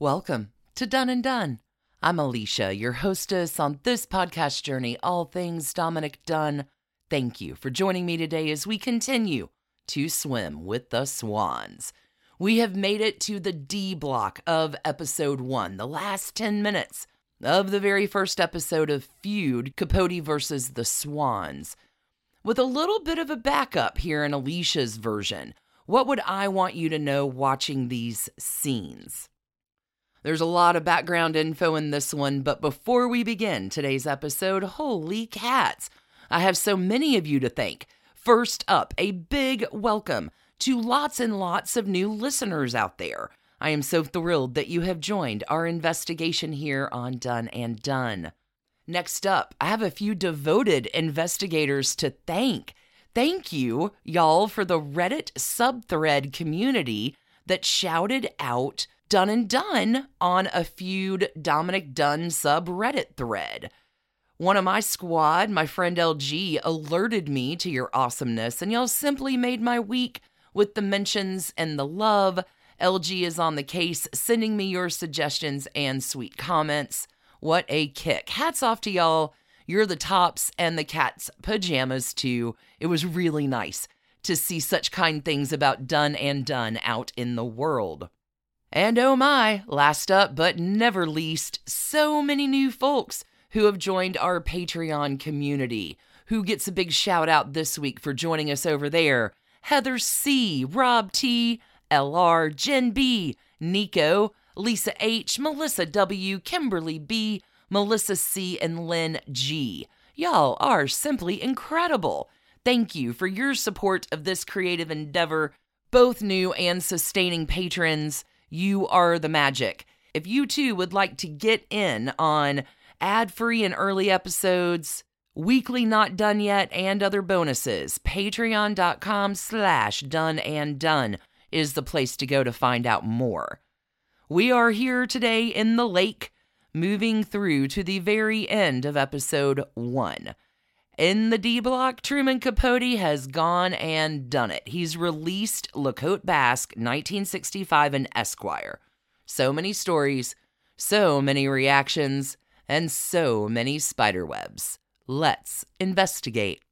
Welcome to Done and Dunne. I'm Alicia, your hostess on this podcast journey, All Things Dominic Dunne. Thank you for joining me today as we continue to swim with the swans. We have made it to the D block of episode one, the last 10 minutes of the very first episode of Feud Capote versus the Swans. With a little bit of a backup here in Alicia's version, what would I want you to know watching these scenes? There's a lot of background info in this one, but before we begin today's episode, holy cats, I have so many of you to thank. First up, a big welcome to lots and lots of new listeners out there. I am so thrilled that you have joined our investigation here on Done and Dunne. Next up, I have a few devoted investigators to thank. Thank you, y'all, for the Reddit subthread community that shouted out done and dunne on a feud Dominic Dunne subreddit thread. One of my squad, my friend LG, alerted me to your awesomeness, and y'all simply made my week with the mentions and the love. LG is on the case, sending me your suggestions and sweet comments. What a kick. Hats off to y'all. You're the tops and the cat's pajamas, too. It was really nice to see such kind things about Done and Dunne out in the world. And oh my, last up but never least, so many new folks who have joined our Patreon community. Who gets a big shout out this week for joining us over there? Heather C., Rob T., LR, Jen B., Nico, Lisa H., Melissa W., Kimberly B., Melissa C., and Lynn G. Y'all are simply incredible. Thank you for your support of this creative endeavor, both new and sustaining patrons. You are the magic. If you too would like to get in on ad free and early episodes, weekly not done yet, and other bonuses, patreon.com slash done and dunne is the place to go to find out more. We are here today in the lake, moving through to the very end of episode one. In the D block, Truman Capote has gone and done it. He's released La Cote Basque 1965 and Esquire. So many stories, so many reactions, and so many spiderwebs. Let's investigate.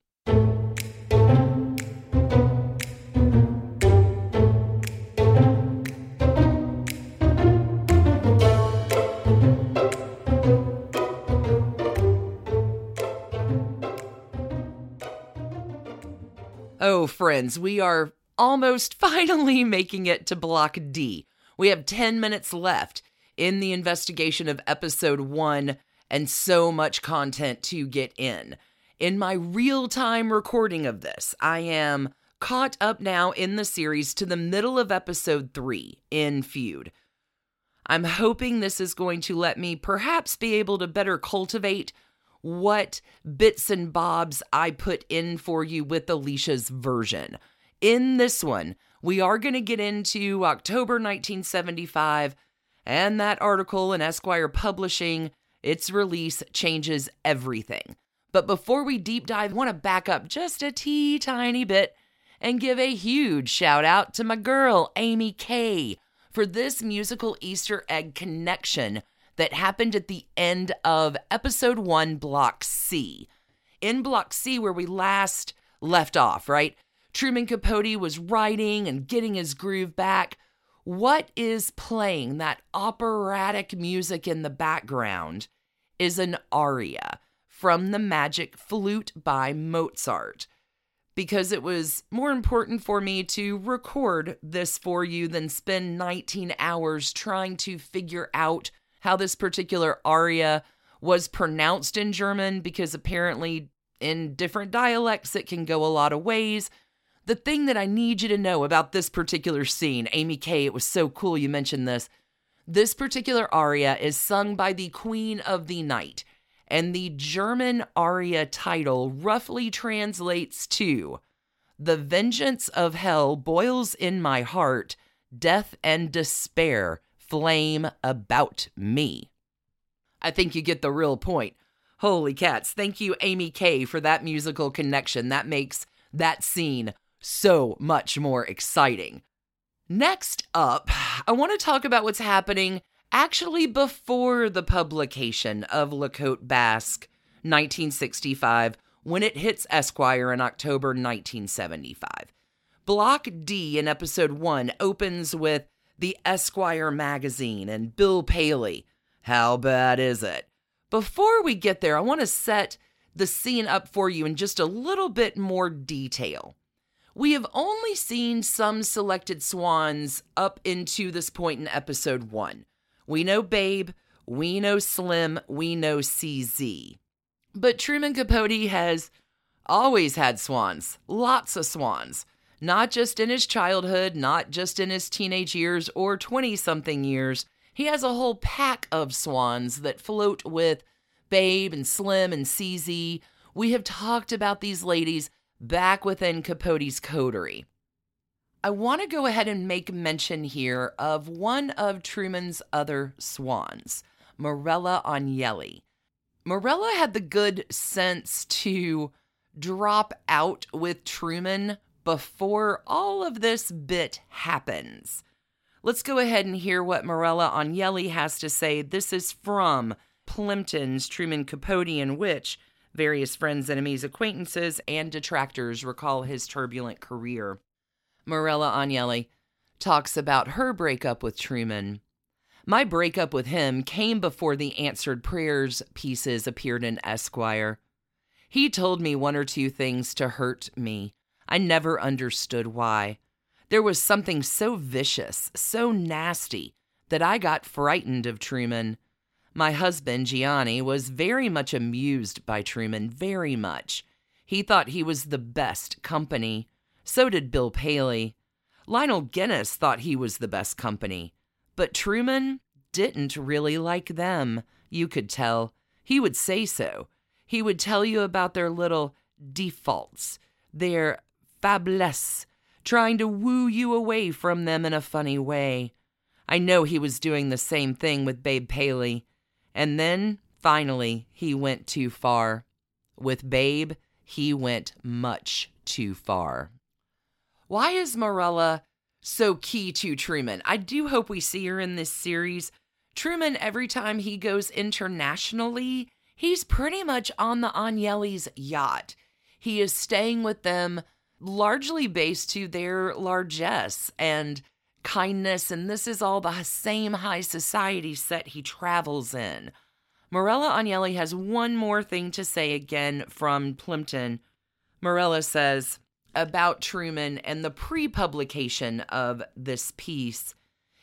Friends, we are almost finally making it to Block D. We have 10 minutes left in the investigation of episode one and so much content to get in. In my real time recording of this, I am caught up now in the series to the middle of episode three in Feud. I'm hoping this is going to let me perhaps be able to better cultivate what bits and bobs I put in for you with Alicia's version. In this one, we are going to get into October 1975 and that article in Esquire Publishing. Its release changes everything. But before we deep dive, I want to back up just a tea tiny bit and give a huge shout out to my girl, Amy Kay, for this musical Easter egg connection that happened at the end of episode one, Block C. In Block C, where we last left off, right? Truman Capote was writing and getting his groove back. What is playing that operatic music in the background is an aria from the Magic Flute by Mozart. Because it was more important for me to record this for you than spend 19 hours trying to figure out how this particular aria was pronounced in German because apparently in different dialects it can go a lot of ways. The thing that I need you to know about this particular scene, Amy Kay, it was so cool you mentioned this. This particular aria is sung by the Queen of the Night, and the German aria title roughly translates to The vengeance of hell boils in my heart, death and despair flame about me. I think you get the real point. Holy cats. Thank you, Amy Kay, for that musical connection. That makes that scene so much more exciting. Next up, I want to talk about what's happening actually before the publication of La Cote Basque 1965 when it hits Esquire in October 1975. Block D in episode 1 opens with the Esquire magazine and Bill Paley. How bad is it? Before we get there, I want to set the scene up for you in just a little bit more detail. We have only seen some selected swans up into this point in episode 1. We know Babe, we know Slim, we know CZ. But Truman Capote has always had swans, lots of swans, not just in his childhood, not just in his teenage years or 20 something years. He has a whole pack of swans that float with Babe and Slim and CZ. We have talked about these ladies back within Capote's coterie. I want to go ahead and make mention here of one of Truman's other swans, Marella Agnelli. Marella had the good sense to drop out with Truman before all of this bit happens. Let's go ahead and hear what Marella Agnelli has to say. This is from Plimpton's Truman Capote, in which various friends, enemies, acquaintances, and detractors recall his turbulent career. Marella Agnelli talks about her breakup with Truman my breakup with him came before the answered prayers pieces appeared in Esquire. He told me one or two things to hurt me. I never understood why. There was something so vicious, so nasty, that I got frightened of Truman. My husband, Gianni, was very much amused by Truman, very much. He thought he was the best company. So did Bill Paley. Lionel Guinness thought he was the best company. But Truman didn't really like them. You could tell. He would say so. He would tell you about their little defaults, their faiblesse, trying to woo you away from them in a funny way. I know he was doing the same thing with Babe Paley. And then, finally, he went too far. With Babe, he went much too far. Why is Marella so key to Truman. I do hope we see her in this series. Truman, every time he goes internationally, he's pretty much on the Agnelli's yacht. He is staying with them largely based to their largesse and kindness, and this is all the same high society set he travels in. Marella Agnelli has one more thing to say again from Plimpton. Marella says, about Truman and the pre publication of this piece.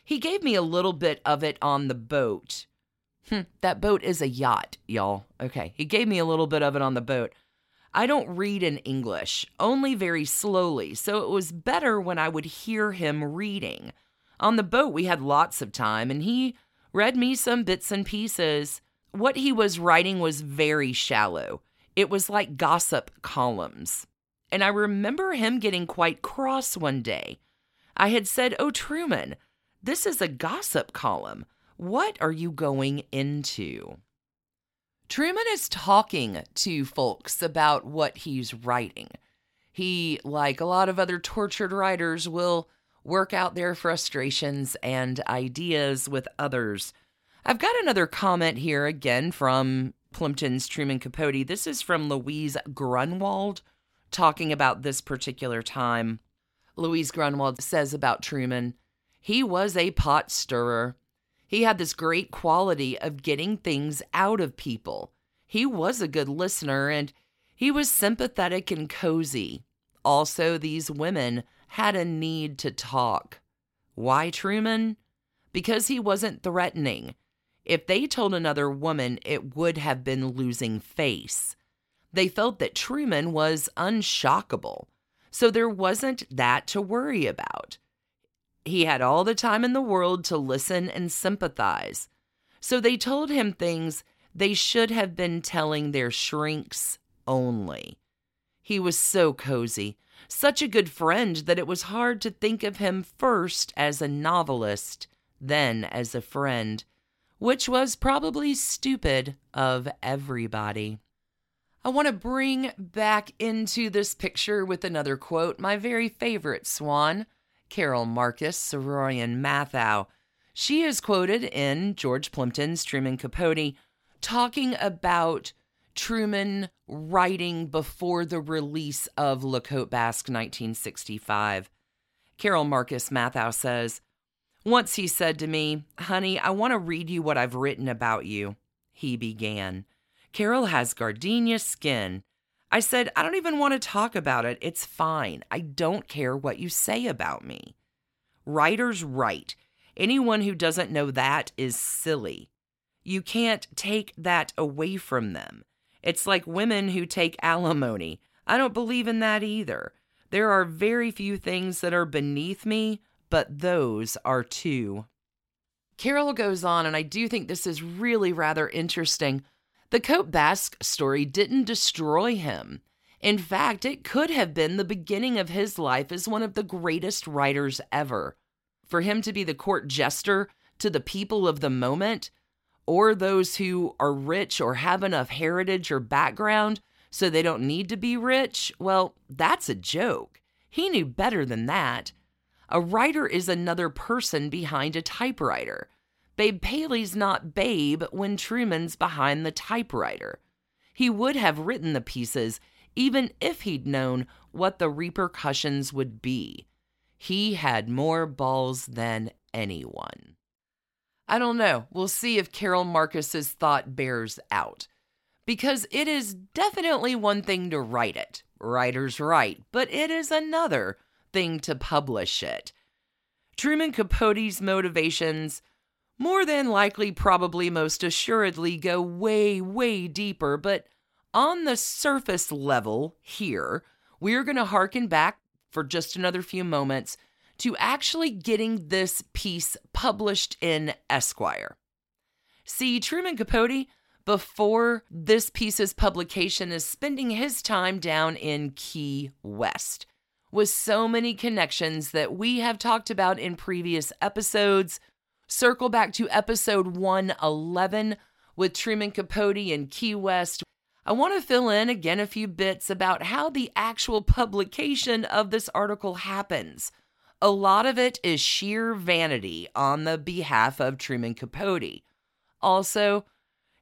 He gave me a little bit of it on the boat. Hmm, that boat is a yacht, y'all. Okay, he gave me a little bit of it on the boat. I don't read in English, only very slowly, so it was better when I would hear him reading. On the boat, we had lots of time, and he read me some bits and pieces. What he was writing was very shallow. It was like gossip columns and I remember him getting quite cross one day. I had said, Oh, Truman, this is a gossip column. What are you going into? Truman is talking to folks about what he's writing. He, like a lot of other tortured writers, will work out their frustrations and ideas with others. I've got another comment here again from Plimpton's Truman Capote. This is from Louise Grunwald talking about this particular time. Louise Grunwald says about Truman, he was a pot stirrer. He had this great quality of getting things out of people. He was a good listener and he was sympathetic and cozy. Also, these women had a need to talk. Why Truman? Because he wasn't threatening. If they told another woman, it would have been losing face. They felt that Truman was unshockable, so there wasn't that to worry about. He had all the time in the world to listen and sympathize. So they told him things they should have been telling their shrinks only. He was so cozy, such a good friend that it was hard to think of him first as a novelist, then as a friend, which was probably stupid of everybody. I want to bring back into this picture with another quote my very favorite swan, Carol Marcus Saroyan Matthau. She is quoted in George Plimpton's Truman Capote talking about Truman writing before the release of La Côte Basque 1965. Carol Marcus Matthau says, Once he said to me, Honey, I want to read you what I've written about you. He began. Carol has gardenia skin. I said, I don't even want to talk about it. It's fine. I don't care what you say about me. Writers write. Anyone who doesn't know that is silly. You can't take that away from them. It's like women who take alimony. I don't believe in that either. There are very few things that are beneath me, but those are two. Carol goes on, and I do think this is really rather interesting. The Côte Basque story didn't destroy him. In fact, it could have been the beginning of his life as one of the greatest writers ever. For him to be the court jester to the people of the moment, or those who are rich or have enough heritage or background so they don't need to be rich, well, that's a joke. He knew better than that. A writer is another person behind a typewriter. Babe Paley's not Babe when Truman's behind the typewriter. He would have written the pieces even if he'd known what the repercussions would be. He had more balls than anyone. I don't know. We'll see if Carol Marcus's thought bears out. Because it is definitely one thing to write it. Writers write, but it is another thing to publish it. Truman Capote's motivations more than likely, probably most assuredly, go way, way deeper. But on the surface level here, we're going to harken back for just another few moments to actually getting this piece published in Esquire. See, Truman Capote, before this piece's publication, is spending his time down in Key West with so many connections that we have talked about in previous episodes Circle back to episode 111 with Truman Capote and Key West. I want to fill in again a few bits about how the actual publication of this article happens. A lot of it is sheer vanity on the behalf of Truman Capote. Also,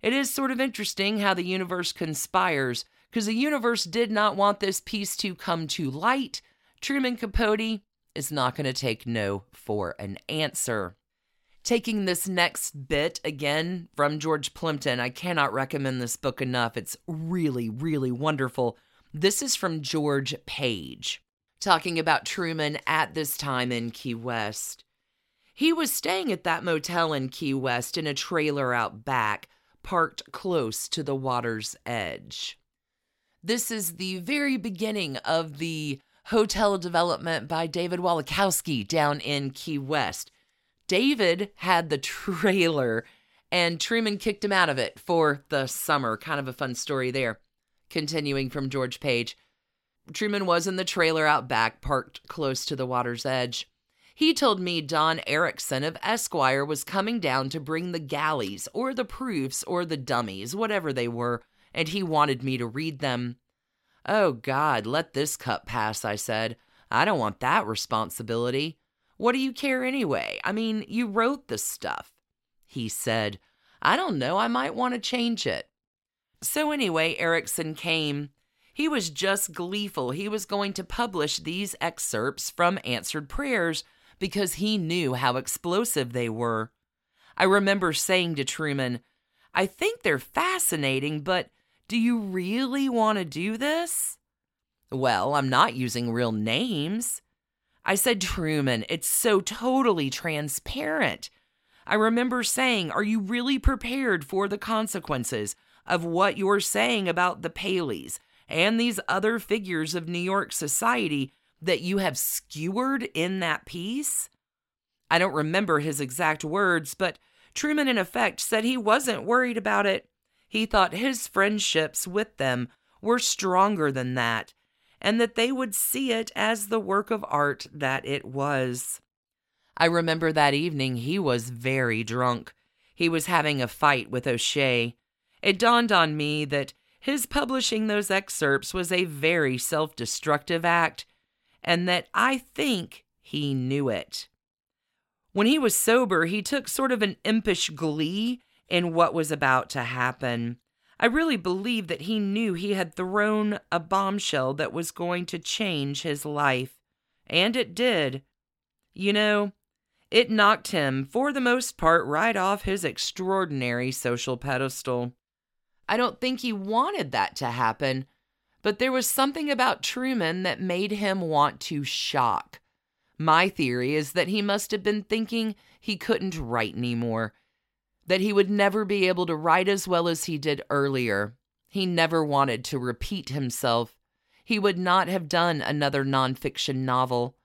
it is sort of interesting how the universe conspires, because the universe did not want this piece to come to light. Truman Capote is not going to take no for an answer taking this next bit again from George Plimpton. I cannot recommend this book enough. It's really, really wonderful. This is from George Page, talking about Truman at this time in Key West. He was staying at that motel in Key West in a trailer out back, parked close to the water's edge. This is the very beginning of the hotel development by David Wolkowsky down in Key West. David had the trailer and Truman kicked him out of it for the summer. Kind of a fun story there. Continuing from George Page. Truman was in the trailer out back, parked close to the water's edge. He told me Don Erickson of Esquire was coming down to bring the galleys, or the proofs, or the dummies, whatever they were, and he wanted me to read them. Oh, God, let this cup pass, I said. I don't want that responsibility. What do you care anyway? I mean, you wrote the stuff. He said, I don't know, I might want to change it. So, anyway, Erickson came. He was just gleeful. He was going to publish these excerpts from Answered Prayers because he knew how explosive they were. I remember saying to Truman, I think they're fascinating, but do you really want to do this? Well, I'm not using real names. I said, Truman, it's so totally transparent. I remember saying, Are you really prepared for the consequences of what you're saying about the Paleys and these other figures of New York society that you have skewered in that piece? I don't remember his exact words, but Truman, in effect, said he wasn't worried about it. He thought his friendships with them were stronger than that and that they would see it as the work of art that it was. I remember that evening he was very drunk. He was having a fight with O'Shea. It dawned on me that his publishing those excerpts was a very self destructive act, and that I think he knew it. When he was sober, he took sort of an impish glee in what was about to happen. I really believe that he knew he had thrown a bombshell that was going to change his life. And it did. You know, it knocked him, for the most part, right off his extraordinary social pedestal. I don't think he wanted that to happen, but there was something about Truman that made him want to shock. My theory is that he must have been thinking he couldn't write anymore, that he would never be able to write as well as he did earlier. He never wanted to repeat himself. He would not have done another nonfiction novel.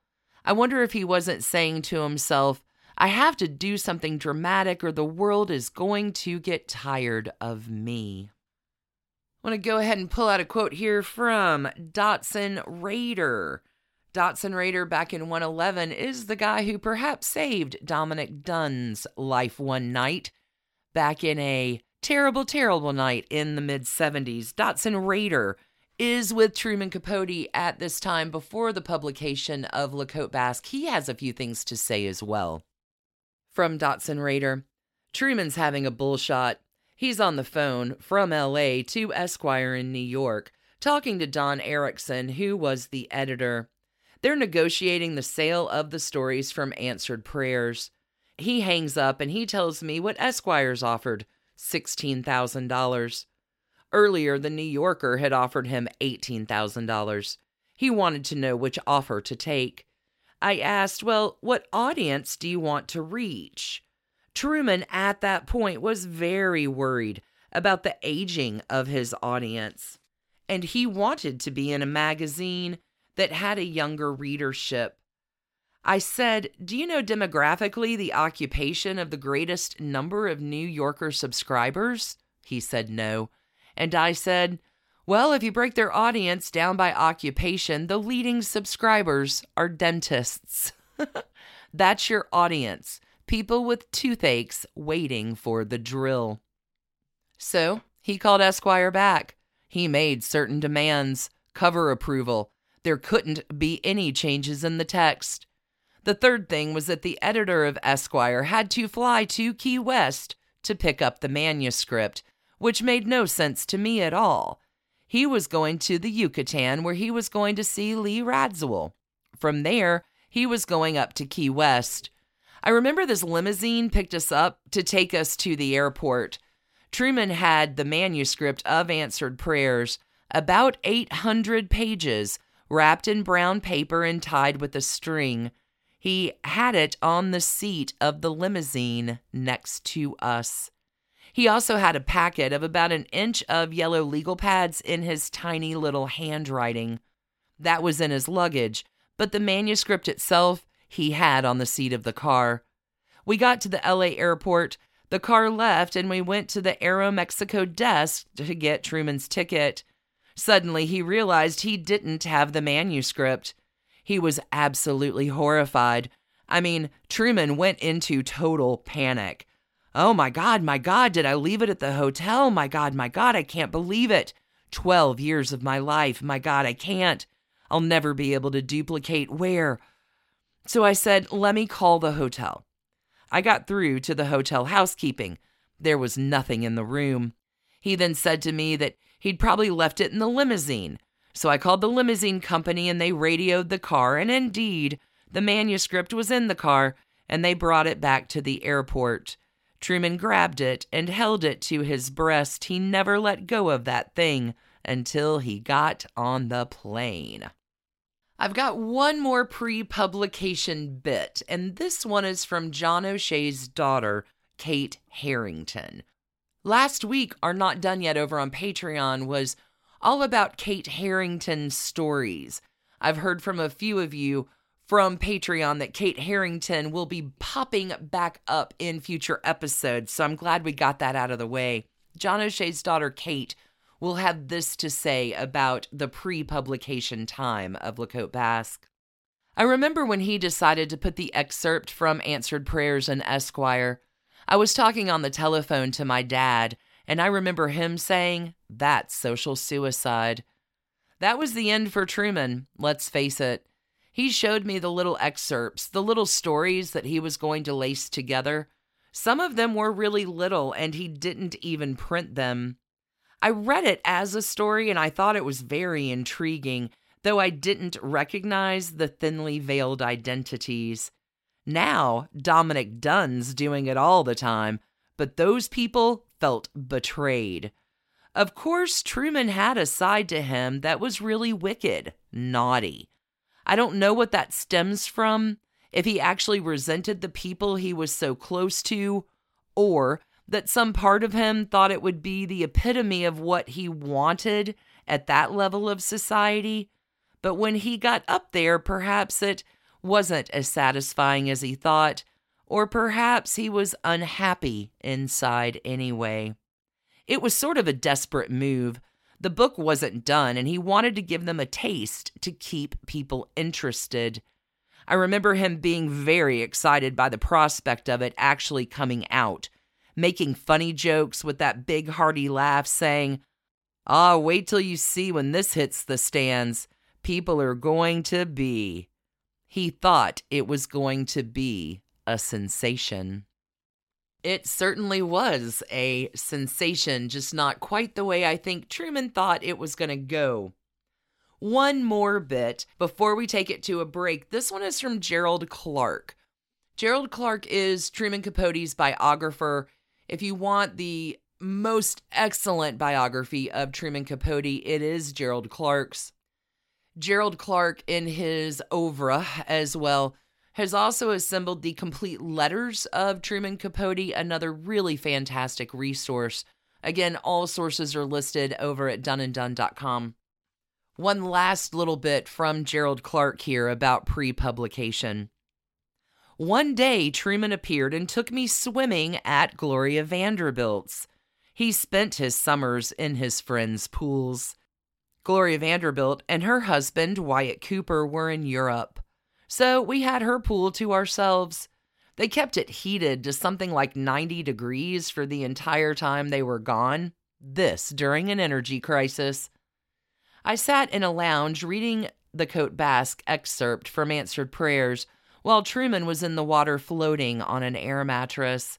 I wonder if he wasn't saying to himself, I have to do something dramatic or the world is going to get tired of me. I want to go ahead and pull out a quote here from Dotson Rader. Dotson Rader back in 111, is the guy who perhaps saved Dominic Dunne's life one night back in a terrible, terrible night in the mid 70s. Dotson Rader is with Truman Capote at this time before the publication of LaCote Basque. He has a few things to say as well. From Dotson Rader Truman's having a bullshot. He's on the phone from LA to Esquire in New York, talking to Don Erickson, who was the editor. They're negotiating the sale of the stories from Answered Prayers. He hangs up and he tells me what Esquire's offered $16,000. Earlier, the New Yorker had offered him $18,000. He wanted to know which offer to take. I asked, Well, what audience do you want to reach? Truman at that point was very worried about the aging of his audience, and he wanted to be in a magazine that had a younger readership. I said, Do you know demographically the occupation of the greatest number of New Yorker subscribers? He said no. And I said, Well, if you break their audience down by occupation, the leading subscribers are dentists. That's your audience people with toothaches waiting for the drill. So he called Esquire back. He made certain demands cover approval. There couldn't be any changes in the text. The third thing was that the editor of Esquire had to fly to Key West to pick up the manuscript, which made no sense to me at all. He was going to the Yucatan where he was going to see Lee Radziwill. From there, he was going up to Key West. I remember this limousine picked us up to take us to the airport. Truman had the manuscript of Answered Prayers, about 800 pages, wrapped in brown paper and tied with a string. He had it on the seat of the limousine next to us. He also had a packet of about an inch of yellow legal pads in his tiny little handwriting. That was in his luggage, but the manuscript itself he had on the seat of the car. We got to the LA airport. The car left, and we went to the Aero Mexico desk to get Truman's ticket. Suddenly, he realized he didn't have the manuscript. He was absolutely horrified. I mean, Truman went into total panic. Oh my God, my God, did I leave it at the hotel? My God, my God, I can't believe it. 12 years of my life. My God, I can't. I'll never be able to duplicate where. So I said, let me call the hotel. I got through to the hotel housekeeping. There was nothing in the room. He then said to me that he'd probably left it in the limousine. So I called the limousine company and they radioed the car, and indeed, the manuscript was in the car, and they brought it back to the airport. Truman grabbed it and held it to his breast. He never let go of that thing until he got on the plane. I've got one more pre publication bit, and this one is from John O'Shea's daughter, Kate Harrington. Last week, our Not Done Yet over on Patreon was all about Kate Harrington's stories. I've heard from a few of you from Patreon that Kate Harrington will be popping back up in future episodes, so I'm glad we got that out of the way. John O'Shea's daughter, Kate, will have this to say about the pre publication time of LaCote Basque. I remember when he decided to put the excerpt from Answered Prayers in Esquire. I was talking on the telephone to my dad, and I remember him saying, That's social suicide. That was the end for Truman, let's face it. He showed me the little excerpts, the little stories that he was going to lace together. Some of them were really little, and he didn't even print them. I read it as a story and I thought it was very intriguing, though I didn't recognize the thinly veiled identities. Now, Dominic Dunne's doing it all the time, but those people felt betrayed. Of course, Truman had a side to him that was really wicked, naughty. I don't know what that stems from, if he actually resented the people he was so close to, or that some part of him thought it would be the epitome of what he wanted at that level of society. But when he got up there, perhaps it wasn't as satisfying as he thought, or perhaps he was unhappy inside anyway. It was sort of a desperate move. The book wasn't done, and he wanted to give them a taste to keep people interested. I remember him being very excited by the prospect of it actually coming out, making funny jokes with that big hearty laugh, saying, Ah, wait till you see when this hits the stands. People are going to be. He thought it was going to be a sensation. It certainly was a sensation, just not quite the way I think Truman thought it was going to go. One more bit before we take it to a break. This one is from Gerald Clarke. Gerald Clarke is Truman Capote's biographer. If you want the most excellent biography of Truman Capote, it is Gerald Clarke's. Gerald Clarke, in his oeuvre as well, has also assembled the complete letters of Truman Capote, another really fantastic resource. Again, all sources are listed over at doneanddunne.com. One last little bit from Gerald Clarke here about pre publication. One day, Truman appeared and took me swimming at Gloria Vanderbilt's. He spent his summers in his friends' pools. Gloria Vanderbilt and her husband, Wyatt Cooper, were in Europe so we had her pool to ourselves. They kept it heated to something like 90 degrees for the entire time they were gone, this during an energy crisis. I sat in a lounge reading the Cote Basque excerpt from Answered Prayers while Truman was in the water floating on an air mattress.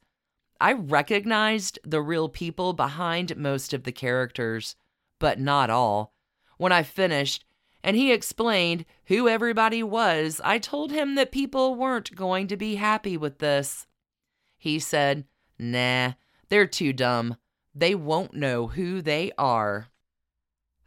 I recognized the real people behind most of the characters, but not all. When I finished, and he explained who everybody was, I told him that people weren't going to be happy with this. He said, Nah, they're too dumb. They won't know who they are.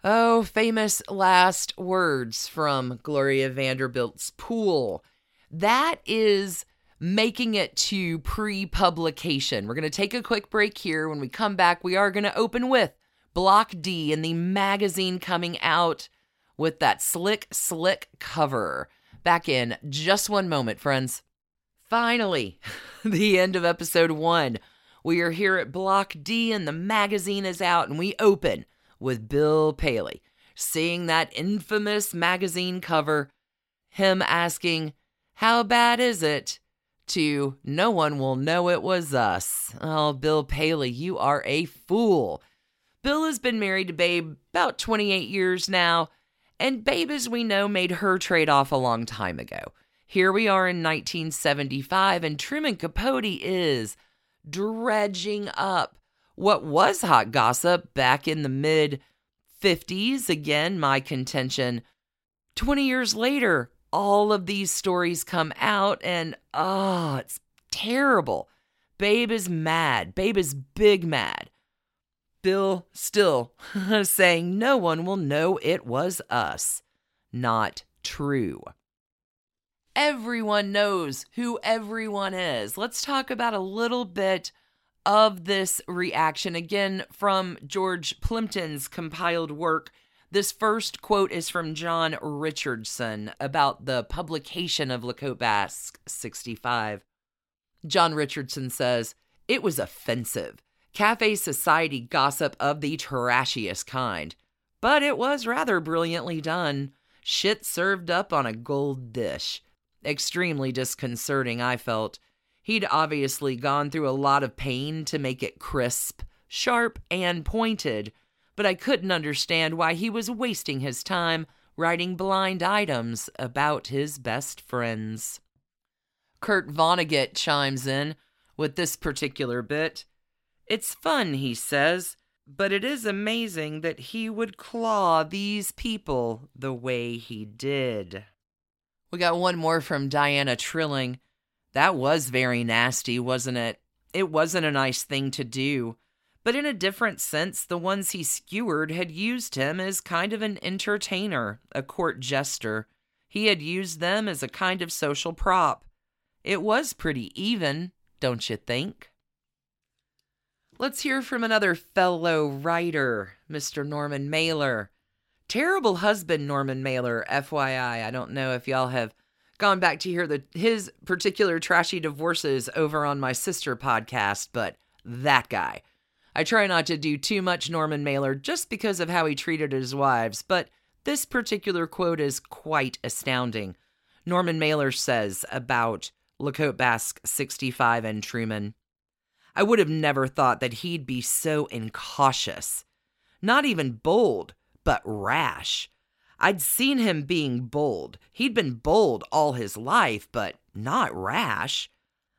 Oh, famous last words from Gloria Vanderbilt's pool. That is making it to pre publication. We're going to take a quick break here. When we come back, we are going to open with Block D and the magazine coming out with that slick, slick cover. Back in just one moment, friends. Finally, the end of episode one. We are here at Block D and the magazine is out, and we open with Bill Paley seeing that infamous magazine cover, him asking, How bad is it? to No one will know it was us. Oh, Bill Paley, you are a fool. Bill has been married to Babe about 28 years now. And Babe, as we know, made her trade off a long time ago. Here we are in 1975, and Truman Capote is dredging up what was hot gossip back in the mid 50s. Again, my contention. 20 years later, all of these stories come out, and oh, it's terrible. Babe is mad. Babe is big mad. Bill still saying no one will know it was us. Not true. Everyone knows who everyone is. Let's talk about a little bit of this reaction again from George Plimpton's compiled work. This first quote is from John Richardson about the publication of La Cote Basque 65. John Richardson says, It was offensive cafe society gossip of the trashiest kind. But it was rather brilliantly done. Shit served up on a gold dish. Extremely disconcerting, I felt. He'd obviously gone through a lot of pain to make it crisp, sharp, and pointed, but I couldn't understand why he was wasting his time writing blind items about his best friends. Kurt Vonnegut chimes in with this particular bit. It's fun, he says, but it is amazing that he would claw these people the way he did. We got one more from Diana Trilling. That was very nasty, wasn't it? It wasn't a nice thing to do. But in a different sense, the ones he skewered had used him as kind of an entertainer, a court jester. He had used them as a kind of social prop. It was pretty even, don't you think? Let's hear from another fellow writer, Mr. Norman Mailer. Terrible husband, Norman Mailer, FYI. I don't know if y'all have gone back to hear the his particular trashy divorces over on my sister podcast, but that guy. I try not to do too much Norman Mailer just because of how he treated his wives, but this particular quote is quite astounding. Norman Mailer says about LeCote Basque 65 and Truman. I would have never thought that he'd be so incautious. Not even bold, but rash. I'd seen him being bold. He'd been bold all his life, but not rash.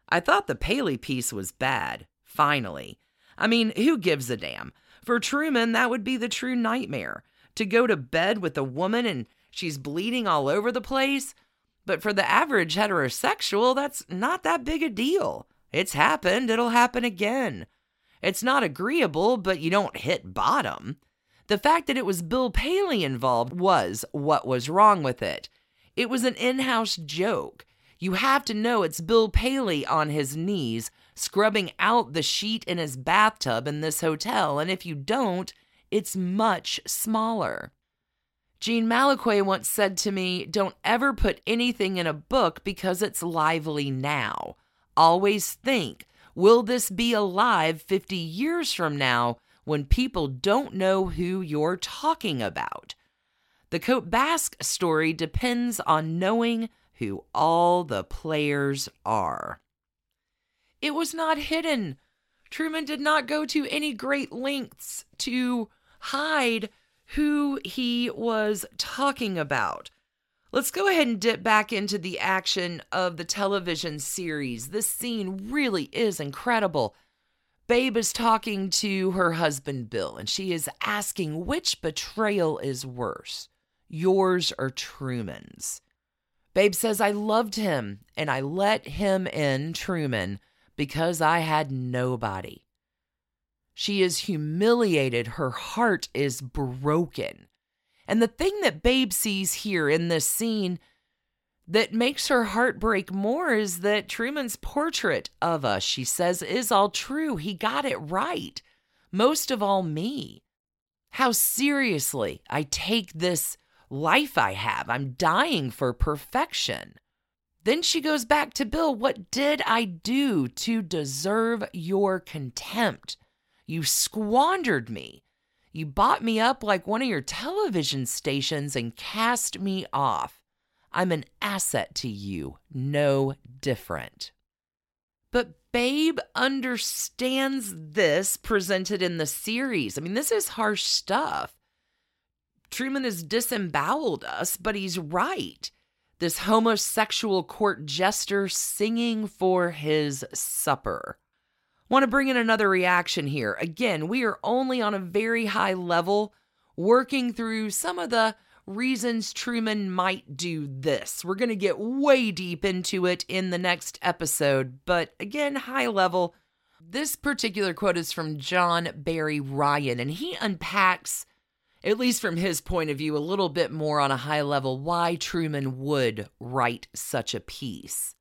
I thought the Paley piece was bad, finally. I mean, who gives a damn? For Truman, that would be the true nightmare. To go to bed with a woman and she's bleeding all over the place. But for the average heterosexual, that's not that big a deal. It's happened, it'll happen again. It's not agreeable, but you don't hit bottom. The fact that it was Bill Paley involved was what was wrong with it. It was an in house joke. You have to know it's Bill Paley on his knees, scrubbing out the sheet in his bathtub in this hotel, and if you don't, it's much smaller. Jean Malaquais once said to me, Don't ever put anything in a book because it's lively now. Always think, will this be alive 50 years from now when people don't know who you're talking about. The Cote Basque story depends on knowing who all the players are. It was not hidden. Truman did not go to any great lengths to hide who he was talking about. Let's go ahead and dip back into the action of the television series. This scene really is incredible. Babe is talking to her husband, Bill, and she is asking which betrayal is worse, yours or Truman's. Babe says, I loved him and I let him in, Truman, because I had nobody. She is humiliated. Her heart is broken. And the thing that Babe sees here in this scene that makes her heart break more is that Truman's portrait of us, she says, is all true. He got it right. Most of all, me. How seriously I take this life I have. I'm dying for perfection. Then she goes back to Bill. What did I do to deserve your contempt? You squandered me. You bought me up like one of your television stations and cast me off. I'm an asset to you, no different. But Babe understands this presented in the series. I mean, this is harsh stuff. Truman has disemboweled us, but he's right. This homosexual court jester singing for his supper. Want to bring in another reaction here. Again, we are only on a very high level, working through some of the reasons Truman might do this. We're going to get way deep into it in the next episode, but again, high level. This particular quote is from John Barry Ryan, and he unpacks, at least from his point of view, a little bit more on a high level why Truman would write such a piece.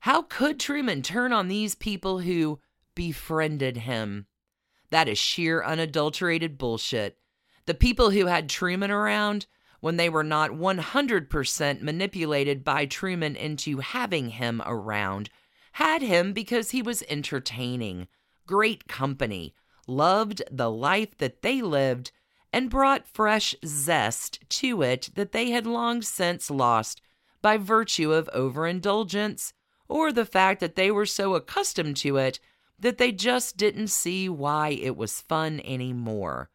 How could Truman turn on these people who befriended him? That is sheer unadulterated bullshit. The people who had Truman around when they were not 100% manipulated by Truman into having him around, had him because he was entertaining, great company, loved the life that they lived, and brought fresh zest to it that they had long since lost by virtue of overindulgence or the fact that they were so accustomed to it that they just didn't see why it was fun anymore.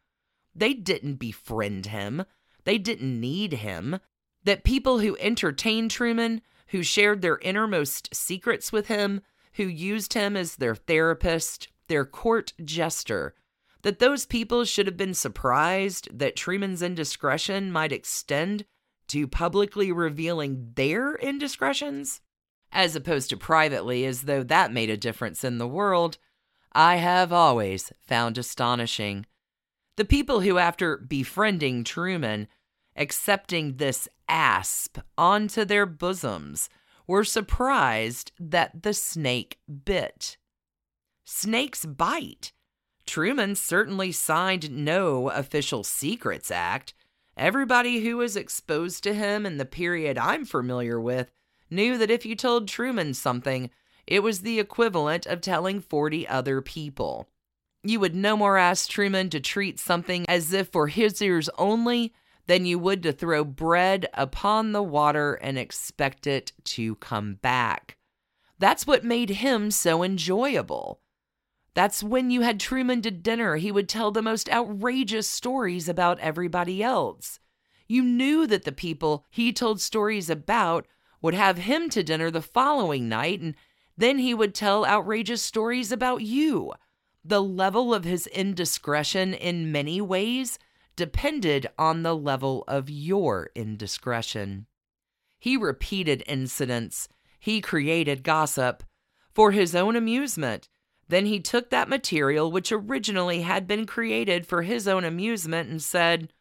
They didn't befriend him. They didn't need him. That people who entertained Truman, who shared their innermost secrets with him, who used him as their therapist, their court jester, that those people should have been surprised that Truman's indiscretion might extend to publicly revealing their indiscretions, as opposed to privately, as though that made a difference in the world, I have always found astonishing. The people who, after befriending Truman, accepting this asp onto their bosoms, were surprised that the snake bit. Snakes bite. Truman certainly signed no Official Secrets Act. Everybody who was exposed to him in the period I'm familiar with knew that if you told Truman something, it was the equivalent of telling 40 other people. You would no more ask Truman to treat something as if for his ears only than you would to throw bread upon the water and expect it to come back. That's what made him so enjoyable. That's when you had Truman to dinner, he would tell the most outrageous stories about everybody else. You knew that the people he told stories about would have him to dinner the following night, and then he would tell outrageous stories about you. The level of his indiscretion in many ways depended on the level of your indiscretion. He repeated incidents, he created gossip for his own amusement then he took that material, which originally had been created for his own amusement, and said,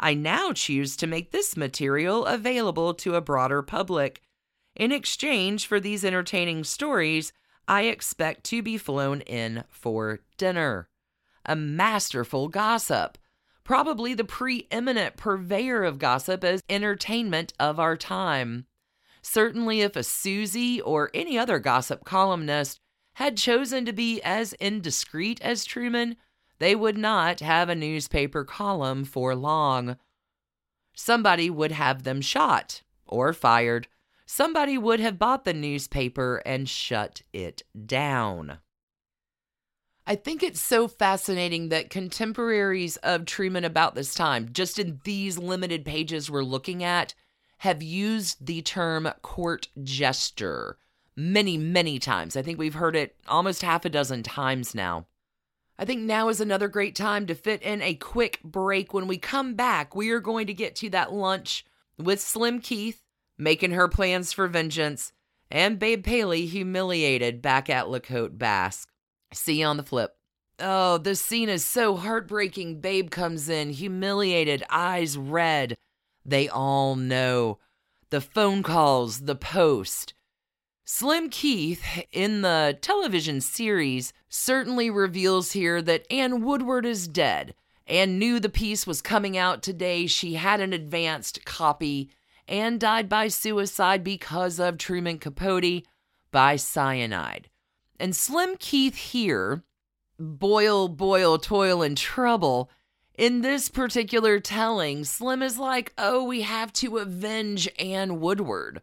I now choose to make this material available to a broader public. In exchange for these entertaining stories, I expect to be flown in for dinner. A masterful gossip, probably the preeminent purveyor of gossip as entertainment of our time. Certainly, if a Suzy or any other gossip columnist had chosen to be as indiscreet as Truman, they would not have a newspaper column for long. Somebody would have them shot or fired. Somebody would have bought the newspaper and shut it down. I think it's so fascinating that contemporaries of Truman about this time, just in these limited pages we're looking at, have used the term court jester many, many times. I think we've heard it almost half a dozen times now. I think now is another great time to fit in a quick break. When we come back, we are going to get to that lunch with Slim Keith, making her plans for vengeance, and Babe Paley humiliated back at La Côte Basque. See you on the flip. Oh, this scene is so heartbreaking. Babe comes in, humiliated, eyes red. They all know. The phone calls, the post. Slim Keith in the television series certainly reveals here that Ann Woodward is dead. Ann knew the piece was coming out today. She had an advanced copy and died by suicide because of Truman Capote by cyanide. And Slim Keith here, boil, boil, toil, and trouble. In this particular telling, Slim is like, oh, we have to avenge Ann Woodward.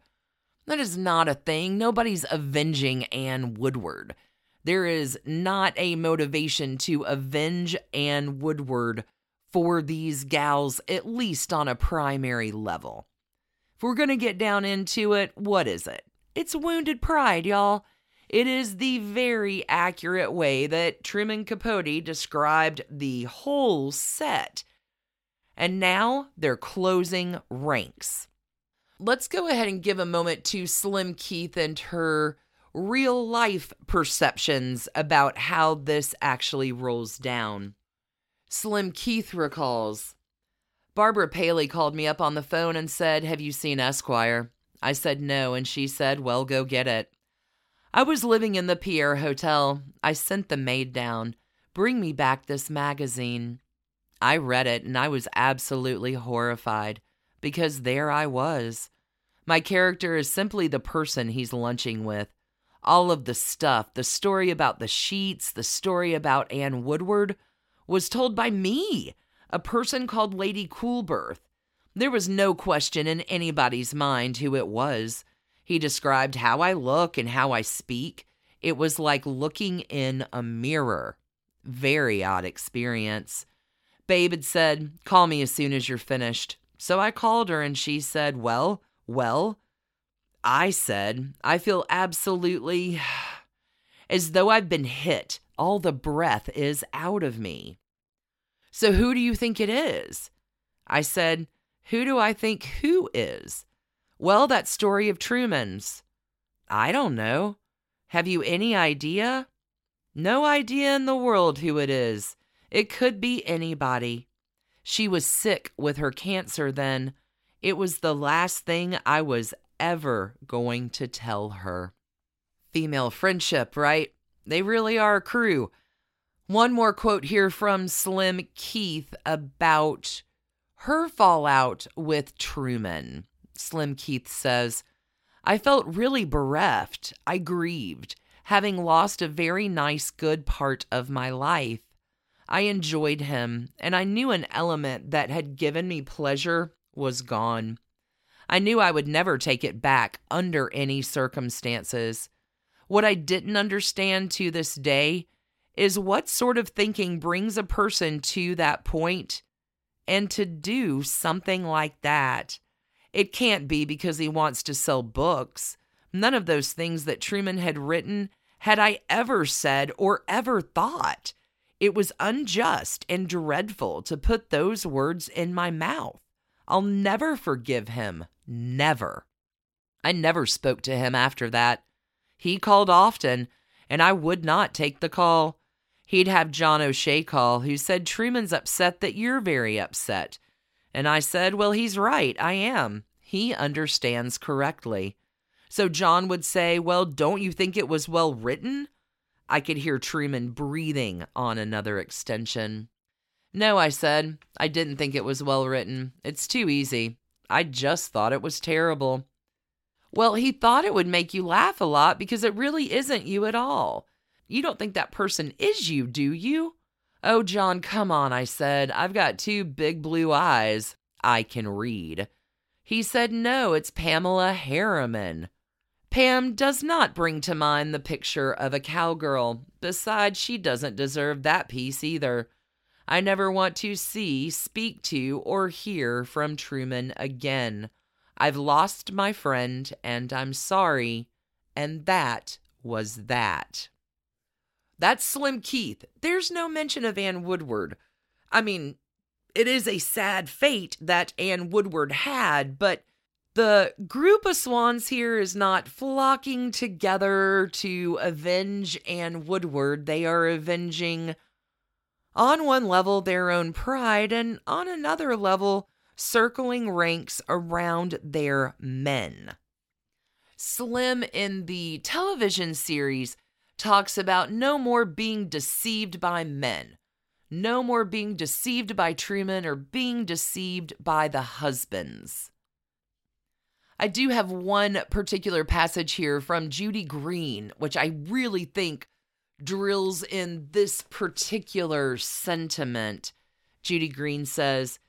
That is not a thing. Nobody's avenging Ann Woodward. There is not a motivation to avenge Ann Woodward for these gals, at least on a primary level. We're going to get down into it, what is it? It's wounded pride, y'all. It is the very accurate way that Truman Capote described the whole set. And now they're closing ranks. Let's go ahead and give a moment to Slim Keith and her real life perceptions about how this actually rolls down. Slim Keith recalls Barbara Paley called me up on the phone and said, Have you seen Esquire? I said no, and she said, Well, go get it. I was living in the Pierre Hotel. I sent the maid down. Bring me back this magazine. I read it and I was absolutely horrified because there I was. My character is simply the person he's lunching with. All of the stuff, the story about the sheets, the story about Ann Woodward, was told by me, a person called Lady Coolbirth. There was no question in anybody's mind who it was. He described how I look and how I speak. It was like looking in a mirror. Very odd experience. Babe had said, Call me as soon as you're finished. So I called her and she said, Well, well. I said, I feel absolutely as though I've been hit. All the breath is out of me. So who do you think it is? I said, Who do I think who is? Well, that story of Truman's. I don't know. Have you any idea? No idea in the world who it is. It could be anybody. She was sick with her cancer then. It was the last thing I was ever going to tell her. Female friendship, right? They really are a crew. One more quote here from Slim Keith about her fallout with Truman. Slim Keith says, I felt really bereft. I grieved, having lost a very nice, good part of my life. I enjoyed him, and I knew an element that had given me pleasure was gone. I knew I would never take it back under any circumstances. What I didn't understand to this day is what sort of thinking brings a person to that point and to do something like that. It can't be because he wants to sell books. None of those things that Truman had written had I ever said or ever thought. It was unjust and dreadful to put those words in my mouth. I'll never forgive him. Never. I never spoke to him after that. He called often, and I would not take the call. He'd have John O'Shea call, who said, Truman's upset that you're very upset. And I said, Well, he's right. I am. He understands correctly. So John would say, Well, don't you think it was well written? I could hear Truman breathing on another extension. No, I said. I didn't think it was well written. It's too easy. I just thought it was terrible. Well, he thought it would make you laugh a lot because it really isn't you at all. You don't think that person is you, do you? Oh, John, come on, I said. I've got two big blue eyes. I can read. He said, No, it's Pamela Harriman. Pam does not bring to mind the picture of a cowgirl. Besides, she doesn't deserve that piece either. I never want to see, speak to, or hear from Truman again. I've lost my friend, and I'm sorry. And that was that. That's Slim Keith. There's no mention of Ann Woodward. I mean, it is a sad fate that Ann Woodward had, but the group of swans here is not flocking together to avenge Ann Woodward. They are avenging, on one level, their own pride, and on another level, circling ranks around their men. Slim in the television series talks about no more being deceived by men, no more being deceived by Truman or being deceived by the husbands. I do have one particular passage here from Judy Green, which I really think drills in this particular sentiment. Judy Green says,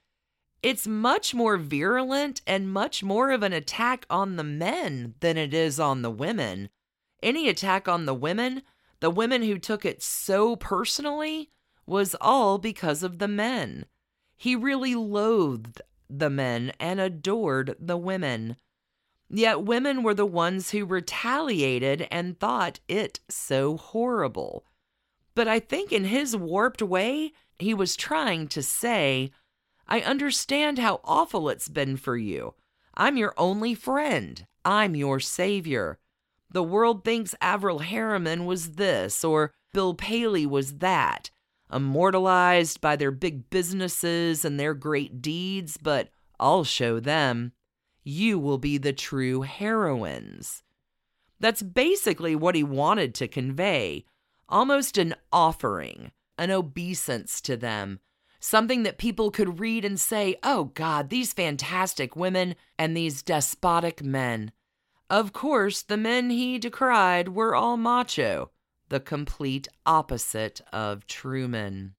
It's much more virulent and much more of an attack on the men than it is on the women. Any attack on the women, the women who took it so personally, was all because of the men. He really loathed the men and adored the women. Yet women were the ones who retaliated and thought it so horrible. But I think in his warped way, he was trying to say, I understand how awful it's been for you. I'm your only friend. I'm your savior. The world thinks Averell Harriman was this or Bill Paley was that, immortalized by their big businesses and their great deeds, but I'll show them. You will be the true heroines. That's basically what he wanted to convey almost an offering, an obeisance to them, something that people could read and say, oh God, these fantastic women and these despotic men. Of course, the men he decried were all macho, the complete opposite of Truman.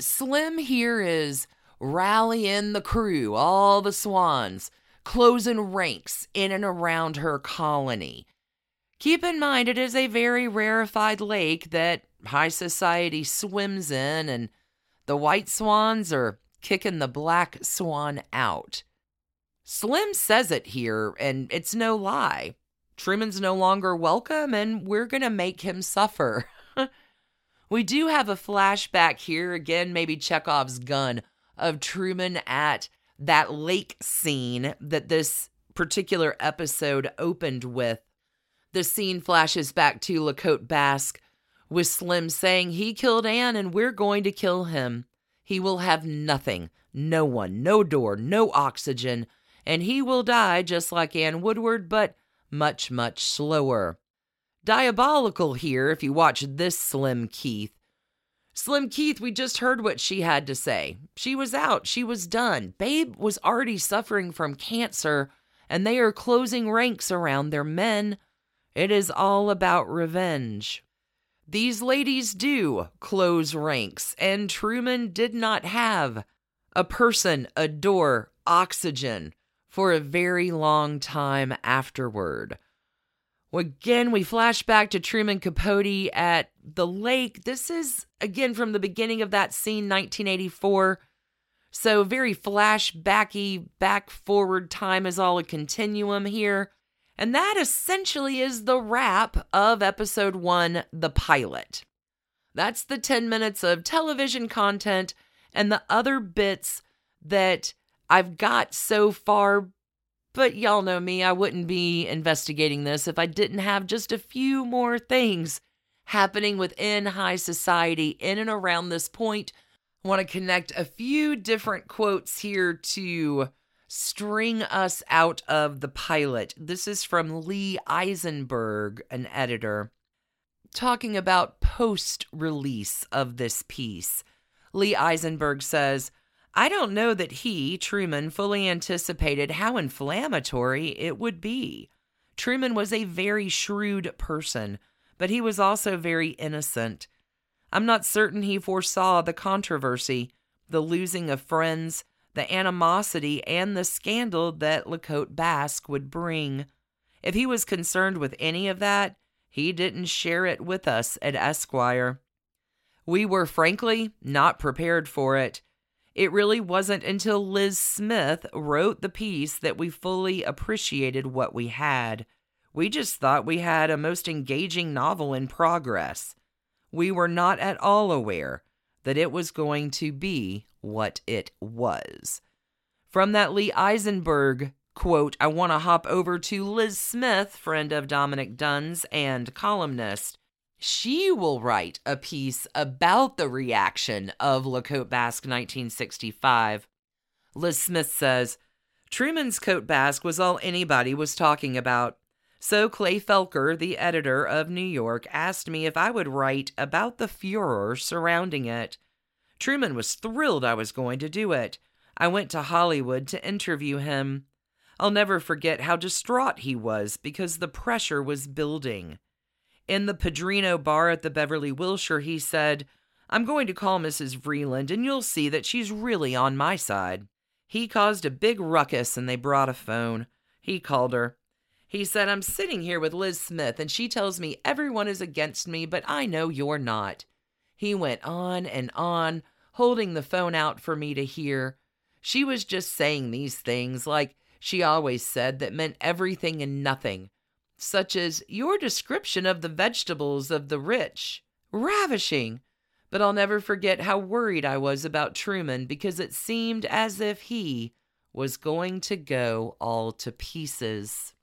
Slim here is rallying the crew, all the swans, closing ranks in and around her colony. Keep in mind, it is a very rarefied lake that high society swims in, and the white swans are kicking the black swan out. Slim says it here, and it's no lie. Truman's no longer welcome, and we're going to make him suffer. we do have a flashback here, again, maybe Chekhov's gun, of Truman at that lake scene that this particular episode opened with. The scene flashes back to La Côte Basque with Slim saying he killed Ann and we're going to kill him. He will have nothing, no one, no door, no oxygen, and he will die just like Ann Woodward, but much, much slower. Diabolical here if you watch this Slim Keith. Slim Keith, we just heard what she had to say. She was out, she was done. Babe was already suffering from cancer, and they are closing ranks around their men. It is all about revenge. These ladies do close ranks, and Truman did not have a person, a door, oxygen for a very long time afterward. Again, we flash back to Truman Capote at the lake. This is, again, from the beginning of that scene, 1984. So, very flashbacky, back forward time is all a continuum here. And that essentially is the wrap of episode one, The Pilot. That's the 10 minutes of television content and the other bits that I've got so far. But y'all know me, I wouldn't be investigating this if I didn't have just a few more things happening within high society in and around this point. I want to connect a few different quotes here to string us out of the pilot. This is from Lee Eisenberg, an editor, talking about post release of this piece. Lee Eisenberg says, I don't know that he, Truman, fully anticipated how inflammatory it would be. Truman was a very shrewd person, but he was also very innocent. I'm not certain he foresaw the controversy, the losing of friends, the animosity and the scandal that La Côte Basque would bring. If he was concerned with any of that, he didn't share it with us at Esquire. We were frankly not prepared for it. It really wasn't until Liz Smith wrote the piece that we fully appreciated what we had. We just thought we had a most engaging novel in progress. We were not at all aware that it was going to be what it was. From that Lee Eisenberg quote, I want to hop over to Liz Smith, friend of Dominic Dunne's and columnist. She will write a piece about the reaction of La Côte Basque 1965. Liz Smith says, Truman's Côte Basque was all anybody was talking about. So Clay Felker, the editor of New York, asked me if I would write about the furor surrounding it. Truman was thrilled I was going to do it. I went to Hollywood to interview him. I'll never forget how distraught he was because the pressure was building. In the Padrino bar at the Beverly Wilshire, he said, I'm going to call Mrs. Vreeland and you'll see that she's really on my side. He caused a big ruckus and they brought a phone. He called her. He said, I'm sitting here with Liz Smith and she tells me everyone is against me, but I know you're not. He went on and on, holding the phone out for me to hear. She was just saying these things like she always said that meant everything and nothing, such as your description of the vegetables of the rich. Ravishing! But I'll never forget how worried I was about Truman because it seemed as if he was going to go all to pieces.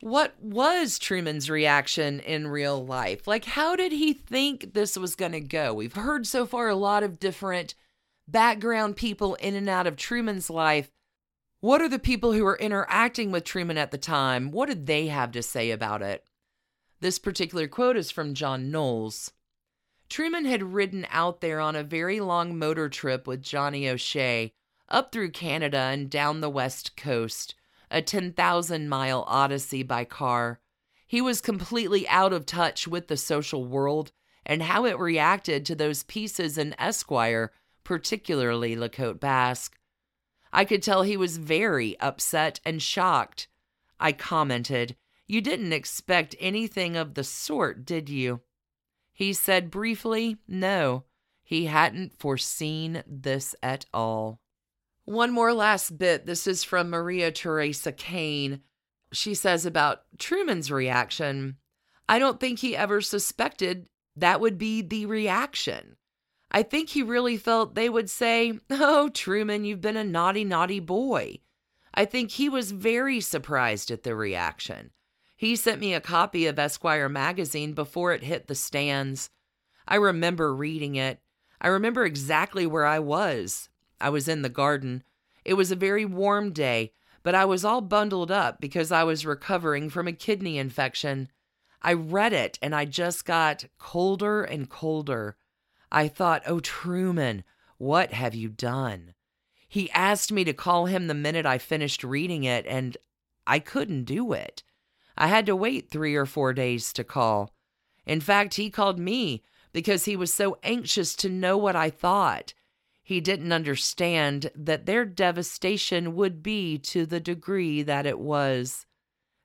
What was Truman's reaction in real life? Like, how did he think this was going to go? We've heard so far a lot of different background people in and out of Truman's life. What are the people who were interacting with Truman at the time? What did they have to say about it? This particular quote is from John Knowles. Truman had ridden out there on a very long motor trip with Johnny O'Shea up through Canada and down the west coast a 10,000 mile odyssey by car. He was completely out of touch with the social world and how it reacted to those pieces in Esquire, particularly La Côte Basque. I could tell he was very upset and shocked. I commented, You didn't expect anything of the sort, did you? He said briefly, No. He hadn't foreseen this at all. One more last bit. This is from Maria Teresa Kane. She says about Truman's reaction I don't think he ever suspected that would be the reaction. I think he really felt they would say, Oh, Truman, you've been a naughty, naughty boy. I think he was very surprised at the reaction. He sent me a copy of Esquire magazine before it hit the stands. I remember reading it. I remember exactly where I was. I was in the garden. It was a very warm day, but I was all bundled up because I was recovering from a kidney infection. I read it and I just got colder and colder. I thought, oh, Truman, what have you done? He asked me to call him the minute I finished reading it, and I couldn't do it. I had to wait three or four days to call. In fact, he called me because he was so anxious to know what I thought. He didn't understand that their devastation would be to the degree that it was.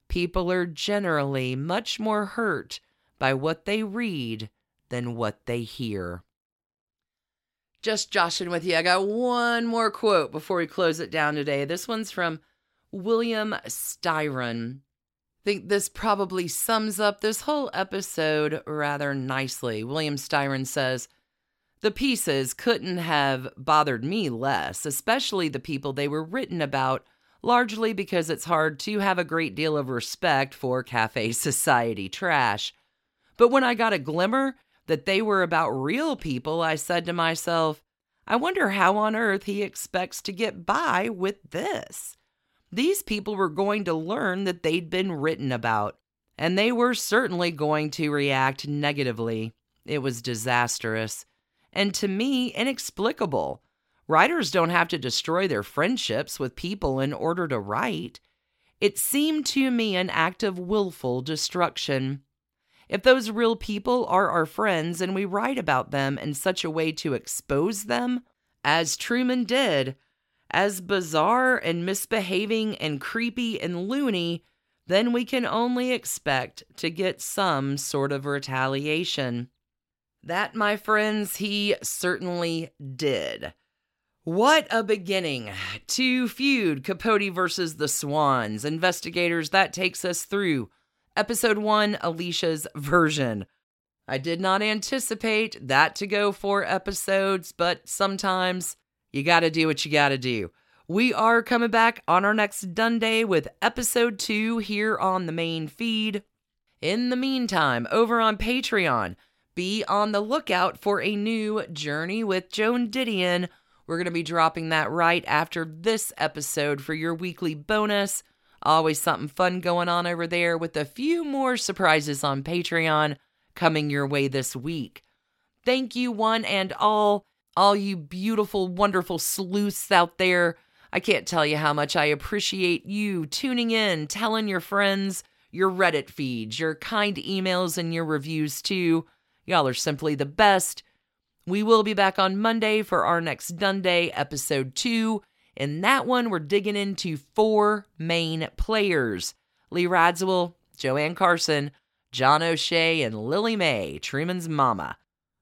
People are generally much more hurt by what they read than what they hear. Just joshing with you. I got one more quote before we close it down today. This one's from William Styron. I think this probably sums up this whole episode rather nicely. William Styron says, The pieces couldn't have bothered me less, especially the people they were written about largely because it's hard to have a great deal of respect for cafe society trash. But when I got a glimmer that they were about real people, I said to myself, I wonder how on earth he expects to get by with this. These people were going to learn that they'd been written about, and they were certainly going to react negatively. It was disastrous, and to me, inexplicable. Writers don't have to destroy their friendships with people in order to write. It seemed to me an act of willful destruction. If those real people are our friends and we write about them in such a way to expose them, as Truman did, as bizarre and misbehaving and creepy and loony, then we can only expect to get some sort of retaliation. That, my friends, he certainly did. What a beginning to feud Capote versus the Swans. Investigators, that takes us through episode one, Alicia's version. I did not anticipate that to go four episodes, but sometimes you gotta do what you gotta do. We are coming back on our next Dunday with episode two here on the main feed. In the meantime, over on Patreon, be on the lookout for a new Journey with Joan Didion we're going to be dropping that right after this episode for your weekly bonus. Always something fun going on over there with a few more surprises on Patreon coming your way this week. Thank you, one and all, all you beautiful, wonderful sleuths out there. I can't tell you how much I appreciate you tuning in, telling your friends, your Reddit feeds, your kind emails, and your reviews too. Y'all are simply the best. We will be back on Monday for our next Dunday, episode two. In that one, we're digging into four main players Lee Radziwill, Joanne Carson, John O'Shea, and Lillie Mae, Truman's mama.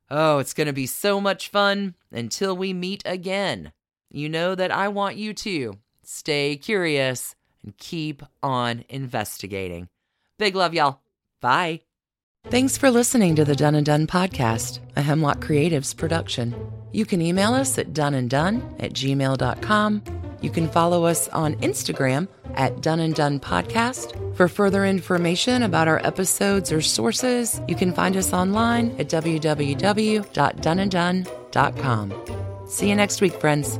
Oh, it's going to be so much fun until we meet again. You know that I want you to stay curious and keep on investigating. Big love, y'all. Bye. Thanks for listening to the Done and Dunne podcast, a Hemlock Creatives production. You can email us at doneanddunne at gmail.com. You can follow us on Instagram at Done and Dunne Podcast. For further information about our episodes or sources, you can find us online at www.doneanddunne.com. See you next week, friends.